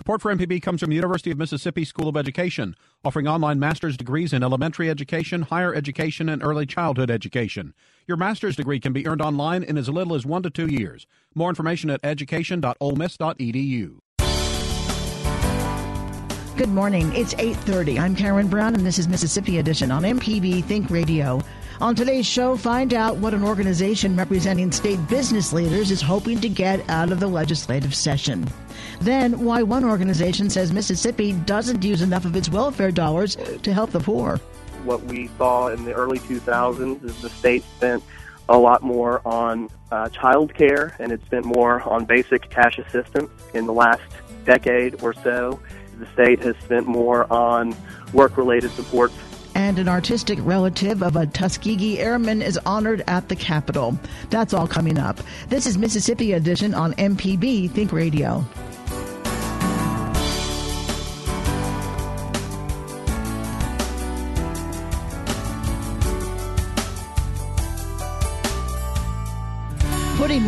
Support for MPB comes from the University of Mississippi School of Education, offering online master's degrees in elementary education, higher education, and early childhood education. Your master's degree can be earned online in as little as one to two years. More information at education.olemiss.edu. Good morning. It's 8:30. I'm Karen Brown and this is Mississippi Edition on MPB Think Radio. On today's show, find out what an organization representing state business leaders is hoping to get out of the legislative session. Then, why one organization says Mississippi doesn't use enough of its welfare dollars to help the poor. What we saw in the early 2000s is the state spent a lot more on uh, child care and it spent more on basic cash assistance. In the last decade or so, the state has spent more on work related supports and an artistic relative of a Tuskegee airman is honored at the Capitol. That's all coming up. This is Mississippi Edition on MPB Think Radio.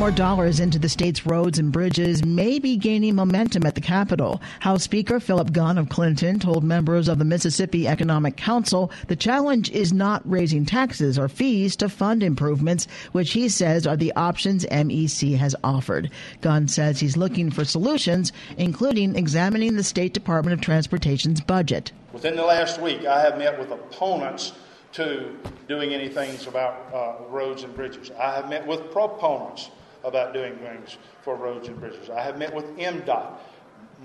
More dollars into the state's roads and bridges may be gaining momentum at the Capitol. House Speaker Philip Gunn of Clinton told members of the Mississippi Economic Council the challenge is not raising taxes or fees to fund improvements, which he says are the options MEC has offered. Gunn says he's looking for solutions, including examining the State Department of Transportation's budget. Within the last week, I have met with opponents to doing anything about uh, roads and bridges. I have met with proponents about doing things for roads and bridges. I have met with MDOT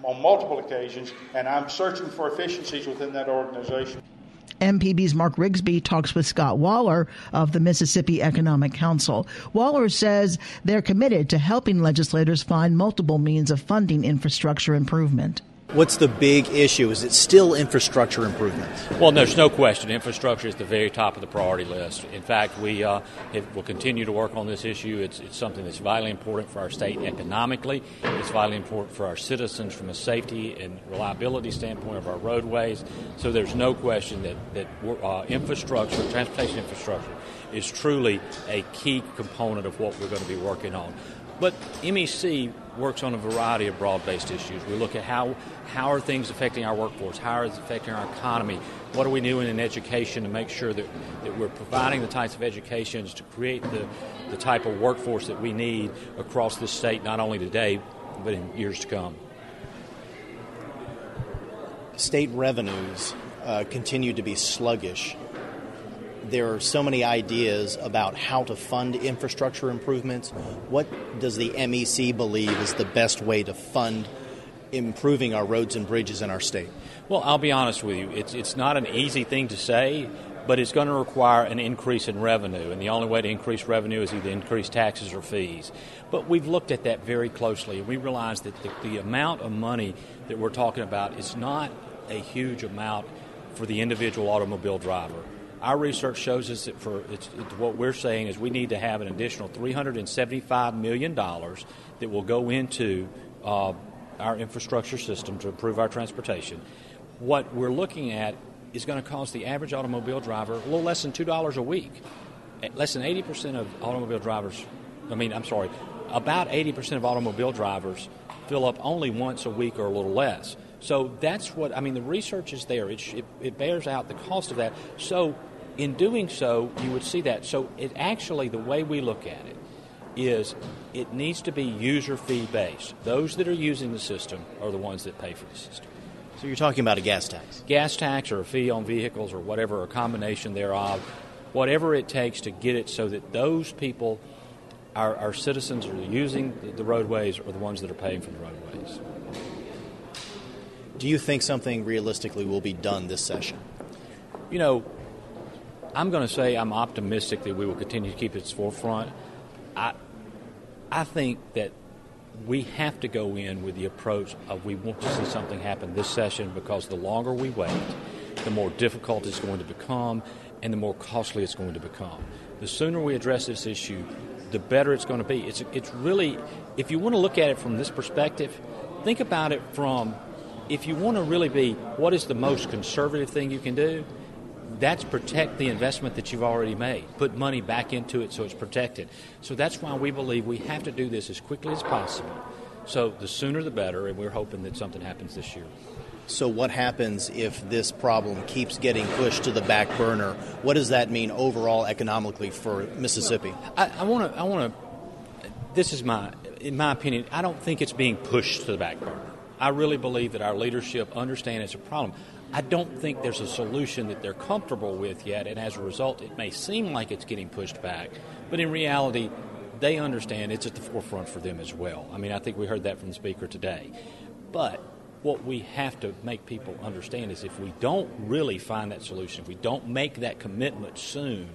on multiple occasions, and I'm searching for efficiencies within that organization. MPB's Mark Rigsby talks with Scott Waller of the Mississippi Economic Council. Waller says they're committed to helping legislators find multiple means of funding infrastructure improvement. What's the big issue? Is it still infrastructure improvements? Well, there's no question. Infrastructure is the very top of the priority list. In fact, we uh, will continue to work on this issue. It's, it's, something that's vitally important for our state economically. It's vitally important for our citizens from a safety and reliability standpoint of our roadways. So there's no question that, that uh, infrastructure, transportation infrastructure, is truly a key component of what we're going to be working on. But MEC works on a variety of broad-based issues. We look at how how are things affecting our workforce, how is it affecting our economy, what are we doing in education to make sure that, that we're providing the types of educations to create the, the type of workforce that we need across the state, not only today, but in years to come. State revenues uh, continue to be sluggish there are so many ideas about how to fund infrastructure improvements. What does the MEC believe is the best way to fund improving our roads and bridges in our state? Well, I'll be honest with you. It's, it's not an easy thing to say, but it's going to require an increase in revenue. And the only way to increase revenue is either increase taxes or fees. But we've looked at that very closely, and we realize that the, the amount of money that we're talking about is not a huge amount for the individual automobile driver our research shows us that for it's, it's what we're saying is we need to have an additional $375 million that will go into uh, our infrastructure system to improve our transportation. What we're looking at is going to cost the average automobile driver a little less than $2 a week. Less than 80% of automobile drivers, I mean, I'm sorry, about 80% of automobile drivers fill up only once a week or a little less. So that's what I mean. The research is there; it, it, it, bears out the cost of that. So in doing so, you would see that. So it actually, the way we look at it, is it needs to be user fee based. Those that are using the system are the ones that pay for the system. So you're talking about a gas tax? Gas tax or a fee on vehicles or whatever, a combination thereof, whatever it takes to get it so that those people, our, our citizens are using the, the roadways, are the ones that are paying for the roadways. Do you think something realistically will be done this session? You know, I'm going to say I'm optimistic that we will continue to keep its forefront. I, I think that we have to go in with the approach of we want to see something happen this session because the longer we wait, the more difficult it's going to become and the more costly it's going to become. The sooner we address this issue, the better it's going to be. It's, it's really, if you want to look at it from this perspective, think about it from if you want to really be what is the most conservative thing you can do, that's protect the investment that you've already made. Put money back into it so it's protected. So that's why we believe we have to do this as quickly as possible. So the sooner the better, and we're hoping that something happens this year. So, what happens if this problem keeps getting pushed to the back burner? What does that mean overall economically for Mississippi? I want to. I want to. This is my, in my opinion. I don't think it's being pushed to the back burner. I really believe that our leadership understand it's a problem. I don't think there's a solution that they're comfortable with yet, and as a result, it may seem like it's getting pushed back, but in reality, they understand it's at the forefront for them as well. I mean, I think we heard that from the speaker today. But what we have to make people understand is if we don't really find that solution, if we don't make that commitment soon,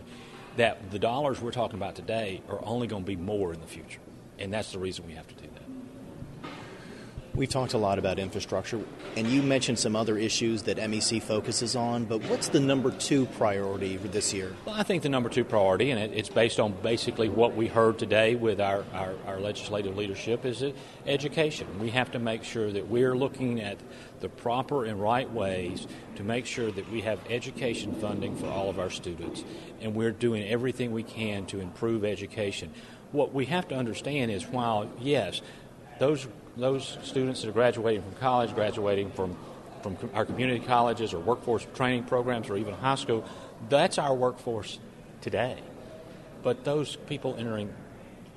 that the dollars we're talking about today are only going to be more in the future. And that's the reason we have to do that. We've talked a lot about infrastructure, and you mentioned some other issues that MEC focuses on, but what's the number two priority for this year? Well, I think the number two priority, and it's based on basically what we heard today with our, our, our legislative leadership, is education. We have to make sure that we're looking at the proper and right ways to make sure that we have education funding for all of our students, and we're doing everything we can to improve education. What we have to understand is while, yes, those those students that are graduating from college, graduating from, from our community colleges or workforce training programs or even high school, that's our workforce today. But those people entering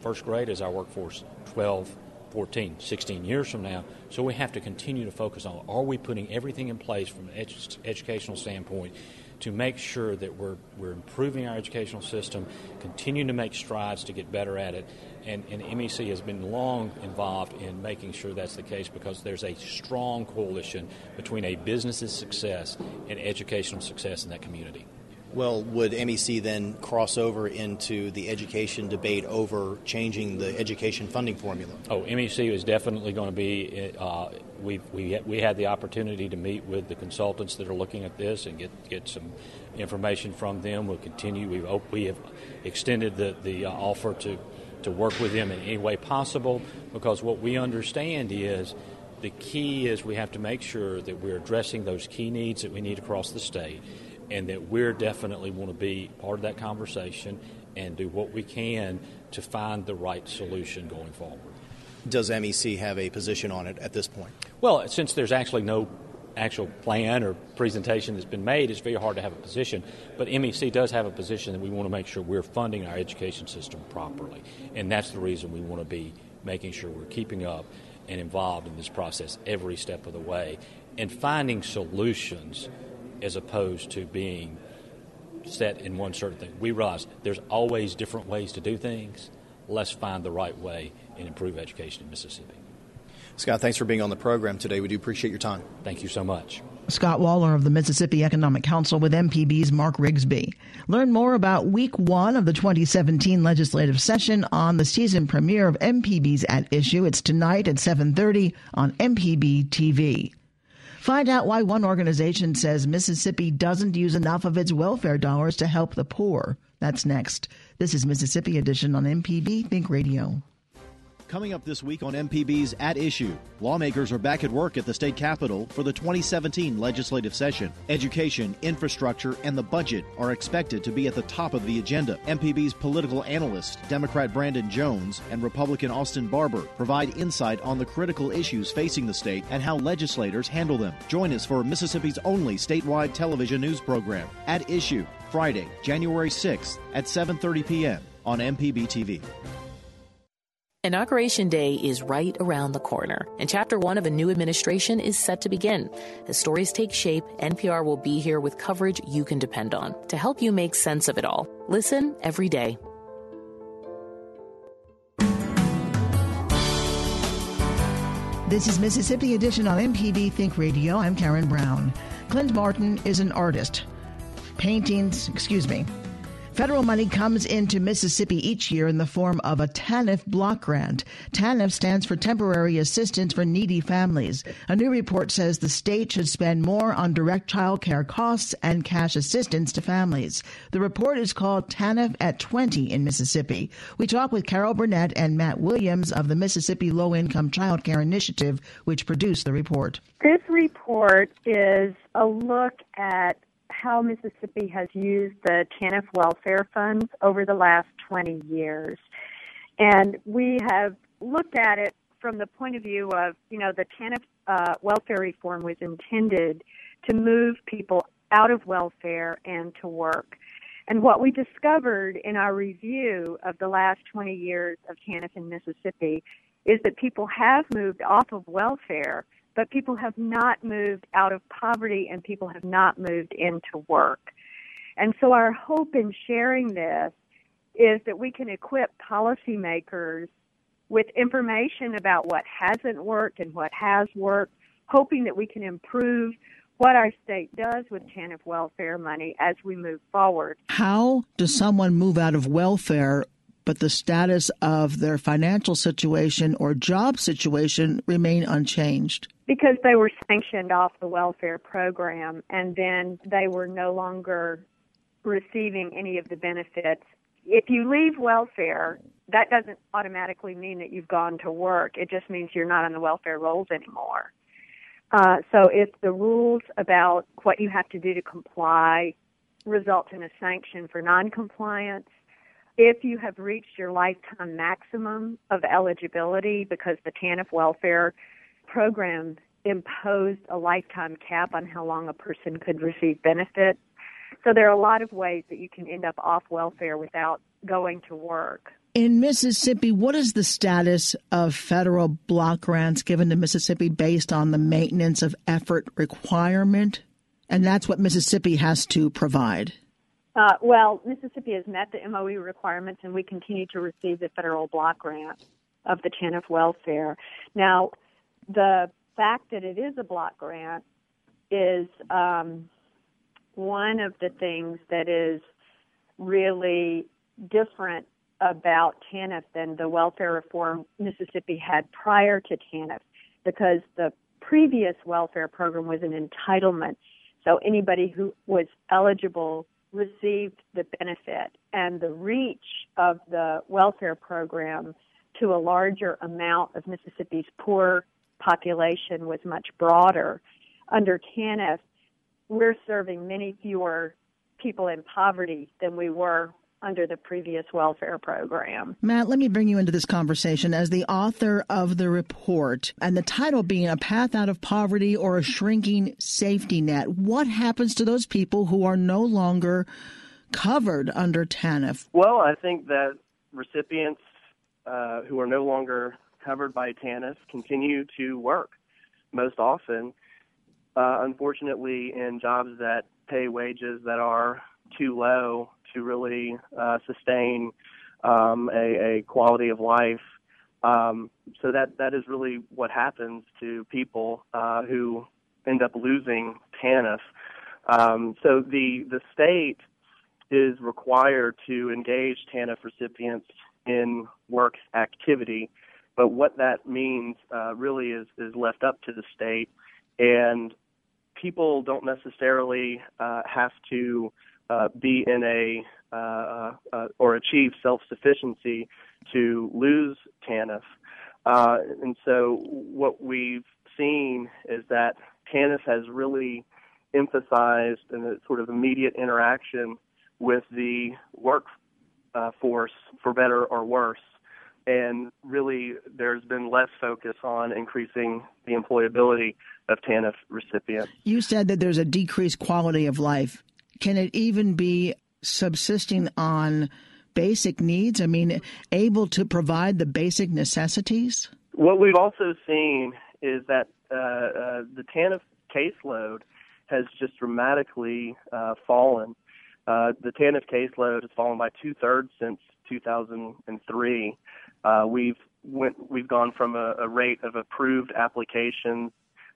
first grade is our workforce 12, 14, 16 years from now. So we have to continue to focus on are we putting everything in place from an edu- educational standpoint to make sure that we're, we're improving our educational system, continuing to make strides to get better at it. And, and MEC has been long involved in making sure that's the case because there's a strong coalition between a business's success and educational success in that community. Well, would MEC then cross over into the education debate over changing the education funding formula? Oh, MEC is definitely going to be. Uh, we we we had the opportunity to meet with the consultants that are looking at this and get get some information from them. We'll continue. We hope we have extended the the uh, offer to to work with them in any way possible because what we understand is the key is we have to make sure that we're addressing those key needs that we need across the state and that we're definitely want to be part of that conversation and do what we can to find the right solution going forward. Does MEC have a position on it at this point? Well, since there's actually no actual plan or presentation that's been made, it's very hard to have a position. But MEC does have a position that we want to make sure we're funding our education system properly. And that's the reason we want to be making sure we're keeping up and involved in this process every step of the way and finding solutions as opposed to being set in one certain thing. We realize there's always different ways to do things. Let's find the right way and improve education in Mississippi. Scott, thanks for being on the program today. We do appreciate your time. Thank you so much. Scott Waller of the Mississippi Economic Council with MPB's Mark Rigsby. Learn more about week one of the 2017 legislative session on the season premiere of MPB's At Issue. It's tonight at 7.30 on MPB TV. Find out why one organization says Mississippi doesn't use enough of its welfare dollars to help the poor. That's next. This is Mississippi Edition on MPB Think Radio. Coming up this week on MPB's At Issue, lawmakers are back at work at the state capitol for the 2017 legislative session. Education, infrastructure, and the budget are expected to be at the top of the agenda. MPB's political analyst, Democrat Brandon Jones, and Republican Austin Barber provide insight on the critical issues facing the state and how legislators handle them. Join us for Mississippi's only statewide television news program, At Issue, Friday, January 6th at 7:30 p.m. on MPB TV. Inauguration Day is right around the corner, and Chapter 1 of a new administration is set to begin. As stories take shape, NPR will be here with coverage you can depend on to help you make sense of it all. Listen every day. This is Mississippi Edition on MPB Think Radio. I'm Karen Brown. Clint Martin is an artist. Paintings, excuse me, Federal money comes into Mississippi each year in the form of a TANF block grant. TANF stands for Temporary Assistance for Needy Families. A new report says the state should spend more on direct child care costs and cash assistance to families. The report is called TANF at 20 in Mississippi. We talk with Carol Burnett and Matt Williams of the Mississippi Low Income Child Care Initiative, which produced the report. This report is a look at how Mississippi has used the TANF welfare funds over the last 20 years. And we have looked at it from the point of view of, you know, the TANF uh, welfare reform was intended to move people out of welfare and to work. And what we discovered in our review of the last 20 years of TANF in Mississippi is that people have moved off of welfare but people have not moved out of poverty and people have not moved into work. And so our hope in sharing this is that we can equip policymakers with information about what hasn't worked and what has worked, hoping that we can improve what our state does with TANF welfare money as we move forward. How does someone move out of welfare but the status of their financial situation or job situation remain unchanged? Because they were sanctioned off the welfare program and then they were no longer receiving any of the benefits. If you leave welfare, that doesn't automatically mean that you've gone to work. It just means you're not on the welfare rolls anymore. Uh, so if the rules about what you have to do to comply result in a sanction for noncompliance, if you have reached your lifetime maximum of eligibility because the TANF welfare program imposed a lifetime cap on how long a person could receive benefits. So there are a lot of ways that you can end up off welfare without going to work. In Mississippi, what is the status of federal block grants given to Mississippi based on the maintenance of effort requirement? And that's what Mississippi has to provide. Uh, well, Mississippi has met the MOE requirements, and we continue to receive the federal block grant of the TANF welfare. Now, the fact that it is a block grant is um, one of the things that is really different about TANF than the welfare reform Mississippi had prior to TANF, because the previous welfare program was an entitlement. So anybody who was eligible received the benefit and the reach of the welfare program to a larger amount of Mississippi's poor population was much broader. Under TANF, we're serving many fewer people in poverty than we were under the previous welfare program. Matt, let me bring you into this conversation as the author of the report and the title being A Path Out of Poverty or a Shrinking Safety Net. What happens to those people who are no longer covered under TANF? Well, I think that recipients uh, who are no longer covered by TANF continue to work most often, uh, unfortunately, in jobs that pay wages that are too low to really uh, sustain um, a, a, quality of life. Um, so that that is really what happens to people uh, who end up losing TANF. Um, so the the state is required to engage TANF recipients in work activity, but what that means uh, really is is left up to the state, and people don't necessarily uh, have to uh, be in a uh, uh, uh, or achieve self-sufficiency to lose TANF. Uh, and so what we've seen is that TANF has really emphasized a sort of immediate interaction with the workforce for better or worse. And really, there's been less focus on increasing the employability of TANF recipients. You said that there's a decreased quality of life can it even be subsisting on basic needs? I mean, able to provide the basic necessities? What we've also seen is that uh, uh, the TANF caseload has just dramatically uh, fallen. Uh, the TANF caseload has fallen by two thirds since 2003. Uh, we've went we've gone from a, a rate of approved applications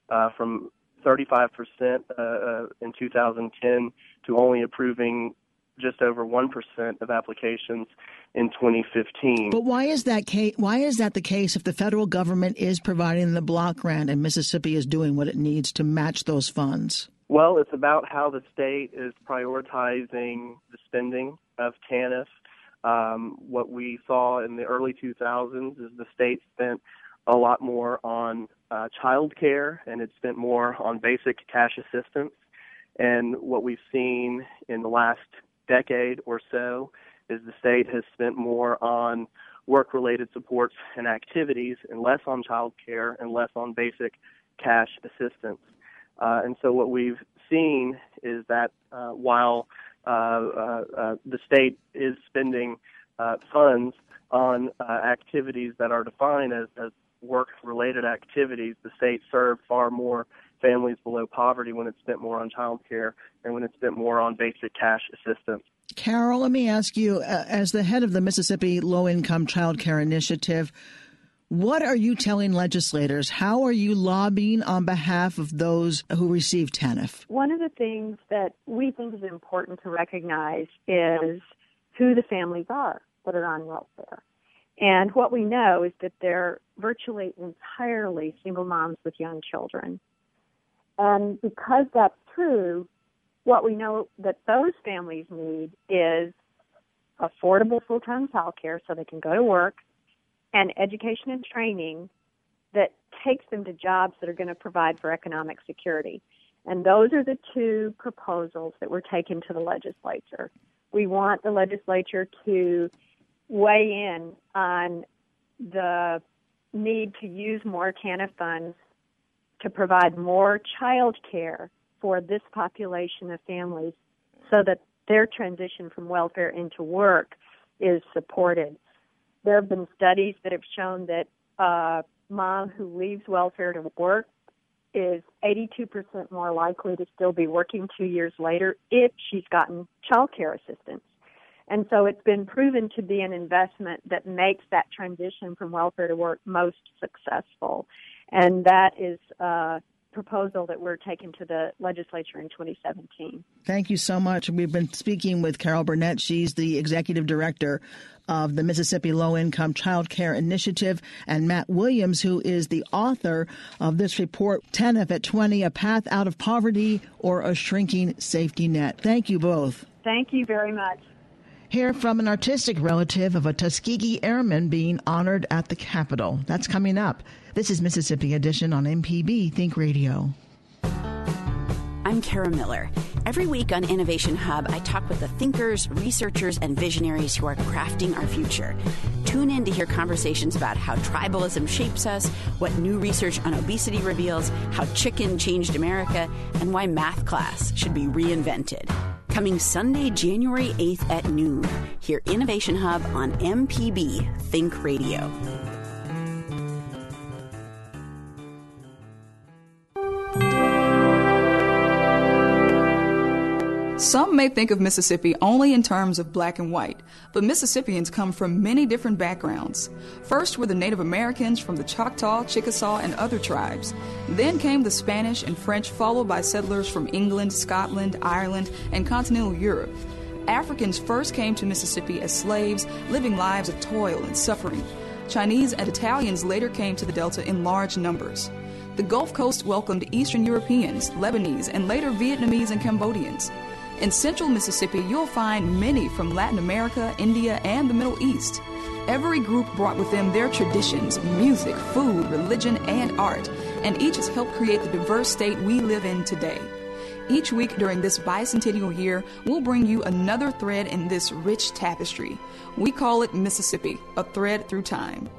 uh, from 35% uh, uh, in 2010 to only approving just over 1% of applications in 2015. But why is that case, why is that the case if the federal government is providing the block grant and Mississippi is doing what it needs to match those funds? Well, it's about how the state is prioritizing the spending of TANF. Um, what we saw in the early 2000s is the state spent a lot more on uh, child care and it spent more on basic cash assistance. And what we've seen in the last decade or so is the state has spent more on work related supports and activities and less on child care and less on basic cash assistance. Uh, and so what we've seen is that uh, while uh, uh, uh the state is spending uh, funds on activities that are defined as, as work-related activities, the state served far more families below poverty when it spent more on child care and when it spent more on basic cash assistance. Carol, let me ask you, uh, as the head of the Mississippi Low Income Child Care Initiative, what are you telling legislators? How are you lobbying on behalf of those who receive TANF? One of the things that we think is important to recognize is who the families are that are on welfare. And what we know is that they're virtually entirely single moms with young children. And because that's true, what we know that those families need is affordable full time childcare so they can go to work and education and training that takes them to jobs that are going to provide for economic security. And those are the two proposals that were taken to the legislature. We want the legislature to weigh in on the need to use more TANF funds to provide more child care for this population of families so that their transition from welfare into work is supported there have been studies that have shown that a mom who leaves welfare to work is 82% more likely to still be working two years later if she's gotten child care assistance. And so it's been proven to be an investment that makes that transition from welfare to work most successful. And that is a proposal that we're taking to the legislature in 2017. Thank you so much. We've been speaking with Carol Burnett. She's the executive director of the Mississippi Low Income Child Care Initiative, and Matt Williams, who is the author of this report, TANF at 20, A Path Out of Poverty or a Shrinking Safety Net. Thank you both. Thank you very much. Hear from an artistic relative of a Tuskegee Airman being honored at the Capitol. That's coming up. This is Mississippi Edition on MPB Think Radio. I'm Kara Miller. Every week on Innovation Hub, I talk with the thinkers, researchers, and visionaries who are crafting our future. Tune in to hear conversations about how tribalism shapes us, what new research on obesity reveals, how chicken changed America, and why math class should be reinvented. Coming Sunday, January 8th at noon. Hear Innovation Hub on MPB Think Radio. Some may think of Mississippi only in terms of black and white, but Mississippians come from many different backgrounds. First were the Native Americans from the Choctaw, Chickasaw, and other tribes. Then came the Spanish and French, followed by settlers from England, Scotland, Ireland, and continental Europe. Africans first came to Mississippi as slaves, living lives of toil and suffering. Chinese and Italians later came to the Delta in large numbers. The Gulf Coast welcomed Eastern Europeans, Lebanese, and later Vietnamese and Cambodians. In central Mississippi, you'll find many from Latin America, India, and the Middle East. Every group brought with them their traditions, music, food, religion, and art, and each has helped create the diverse state we live in today. Each week during this bicentennial year, we'll bring you another thread in this rich tapestry. We call it Mississippi, a thread through time.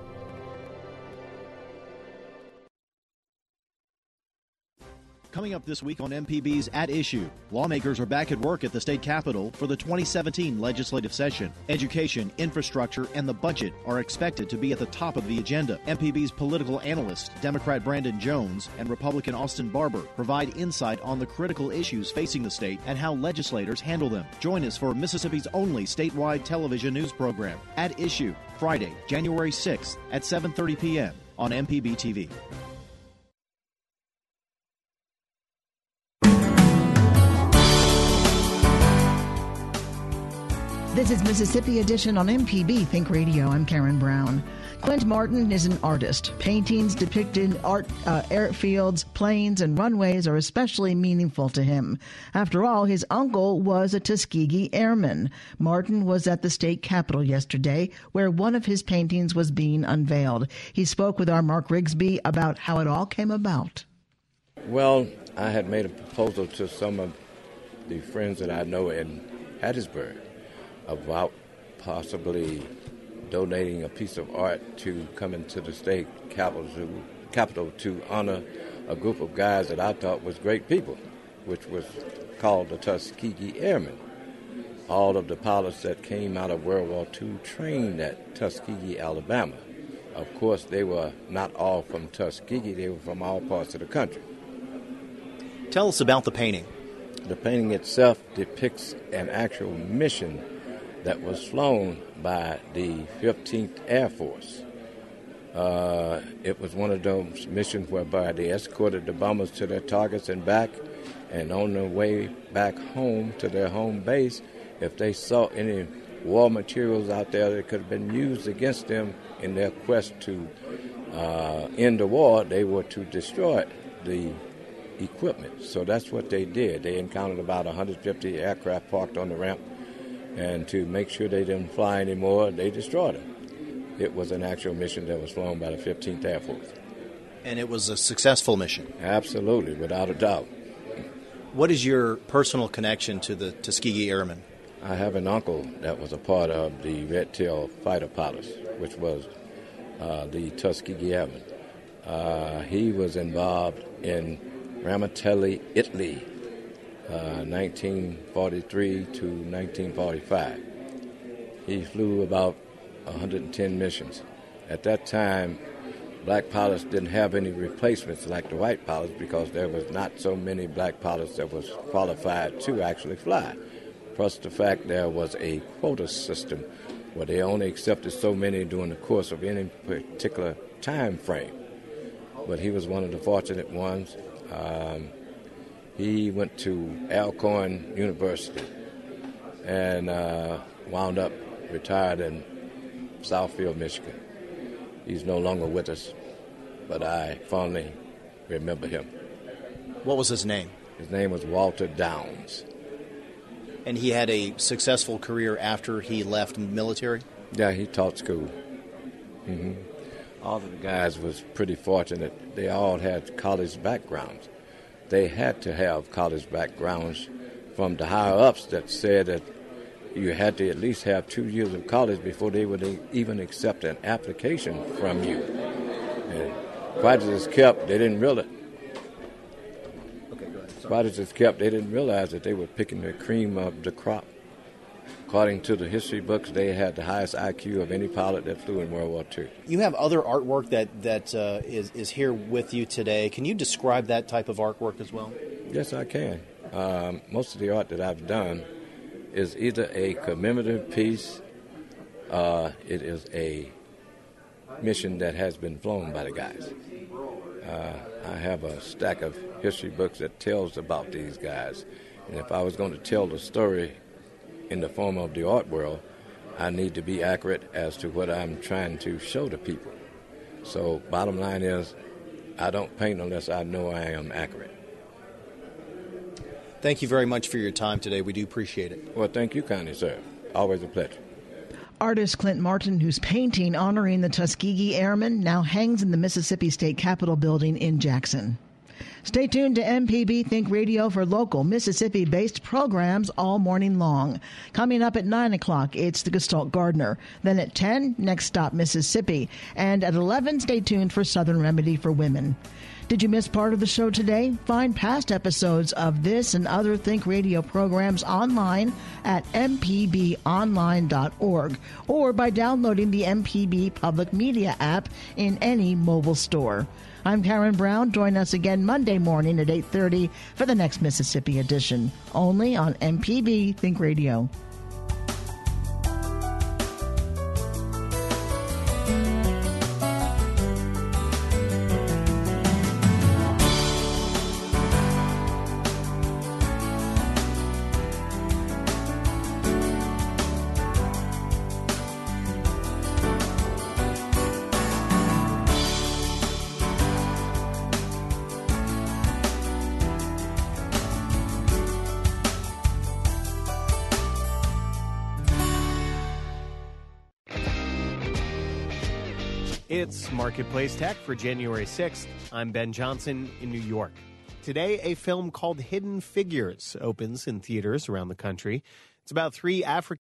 Coming up this week on MPB's At Issue, lawmakers are back at work at the state capitol for the 2017 legislative session. Education, infrastructure, and the budget are expected to be at the top of the agenda. MPB's political analyst, Democrat Brandon Jones, and Republican Austin Barber provide insight on the critical issues facing the state and how legislators handle them. Join us for Mississippi's only statewide television news program, At Issue, Friday, January 6th at 7:30 p.m. on MPB TV. This is Mississippi Edition on MPB Think Radio. I'm Karen Brown. Clint Martin is an artist. Paintings depicting art, uh, airfields, planes, and runways are especially meaningful to him. After all, his uncle was a Tuskegee airman. Martin was at the state capitol yesterday, where one of his paintings was being unveiled. He spoke with our Mark Rigsby about how it all came about. Well, I had made a proposal to some of the friends that I know in Hattiesburg about possibly donating a piece of art to come into the state capital to, capital to honor a group of guys that I thought was great people, which was called the Tuskegee Airmen. All of the pilots that came out of World War II trained at Tuskegee, Alabama. Of course, they were not all from Tuskegee, they were from all parts of the country. Tell us about the painting. The painting itself depicts an actual mission that was flown by the 15th Air Force. Uh, it was one of those missions whereby they escorted the bombers to their targets and back, and on their way back home to their home base, if they saw any war materials out there that could have been used against them in their quest to uh, end the war, they were to destroy the equipment. So that's what they did. They encountered about 150 aircraft parked on the ramp and to make sure they didn't fly anymore, they destroyed them. It was an actual mission that was flown by the 15th Air Force. And it was a successful mission? Absolutely, without a doubt. What is your personal connection to the Tuskegee Airmen? I have an uncle that was a part of the Red Tail fighter pilots, which was uh, the Tuskegee Airmen. Uh, he was involved in Ramitelli, Italy, 1943 uh, to 1945. He flew about 110 missions. At that time, black pilots didn't have any replacements like the white pilots because there was not so many black pilots that was qualified to actually fly. Plus the fact there was a quota system where they only accepted so many during the course of any particular time frame. But he was one of the fortunate ones. Um, he went to Alcorn University and uh, wound up retired in Southfield, Michigan. He's no longer with us, but I fondly remember him. What was his name? His name was Walter Downs. And he had a successful career after he left military? Yeah, he taught school. Mm-hmm. All of the guys was pretty fortunate. They all had college backgrounds they had to have college backgrounds from the higher ups that said that you had to at least have two years of college before they would even accept an application from you. And as kept, they didn't realize. Okay, go ahead. Quite as kept, they didn't realize that they were picking the cream of the crop. According to the history books, they had the highest IQ of any pilot that flew in World War II. You have other artwork that that uh, is is here with you today. Can you describe that type of artwork as well? Yes, I can. Um, most of the art that I've done is either a commemorative piece, uh, it is a mission that has been flown by the guys. Uh, I have a stack of history books that tells about these guys, and if I was going to tell the story in the form of the art world, I need to be accurate as to what I'm trying to show to people. So, bottom line is, I don't paint unless I know I am accurate. Thank you very much for your time today. We do appreciate it. Well, thank you kindly, sir. Always a pleasure. Artist Clint Martin, whose painting honoring the Tuskegee Airmen now hangs in the Mississippi State Capitol building in Jackson. Stay tuned to MPB Think Radio for local Mississippi based programs all morning long. Coming up at 9 o'clock, it's the Gestalt Gardener. Then at 10, Next Stop Mississippi. And at 11, stay tuned for Southern Remedy for Women. Did you miss part of the show today? Find past episodes of this and other Think Radio programs online at mpbonline.org or by downloading the MPB Public Media app in any mobile store. I'm Karen Brown. Join us again Monday morning at 8:30 for the next Mississippi edition, only on MPB Think Radio. Marketplace Tech for January 6th. I'm Ben Johnson in New York. Today, a film called Hidden Figures opens in theaters around the country. It's about three African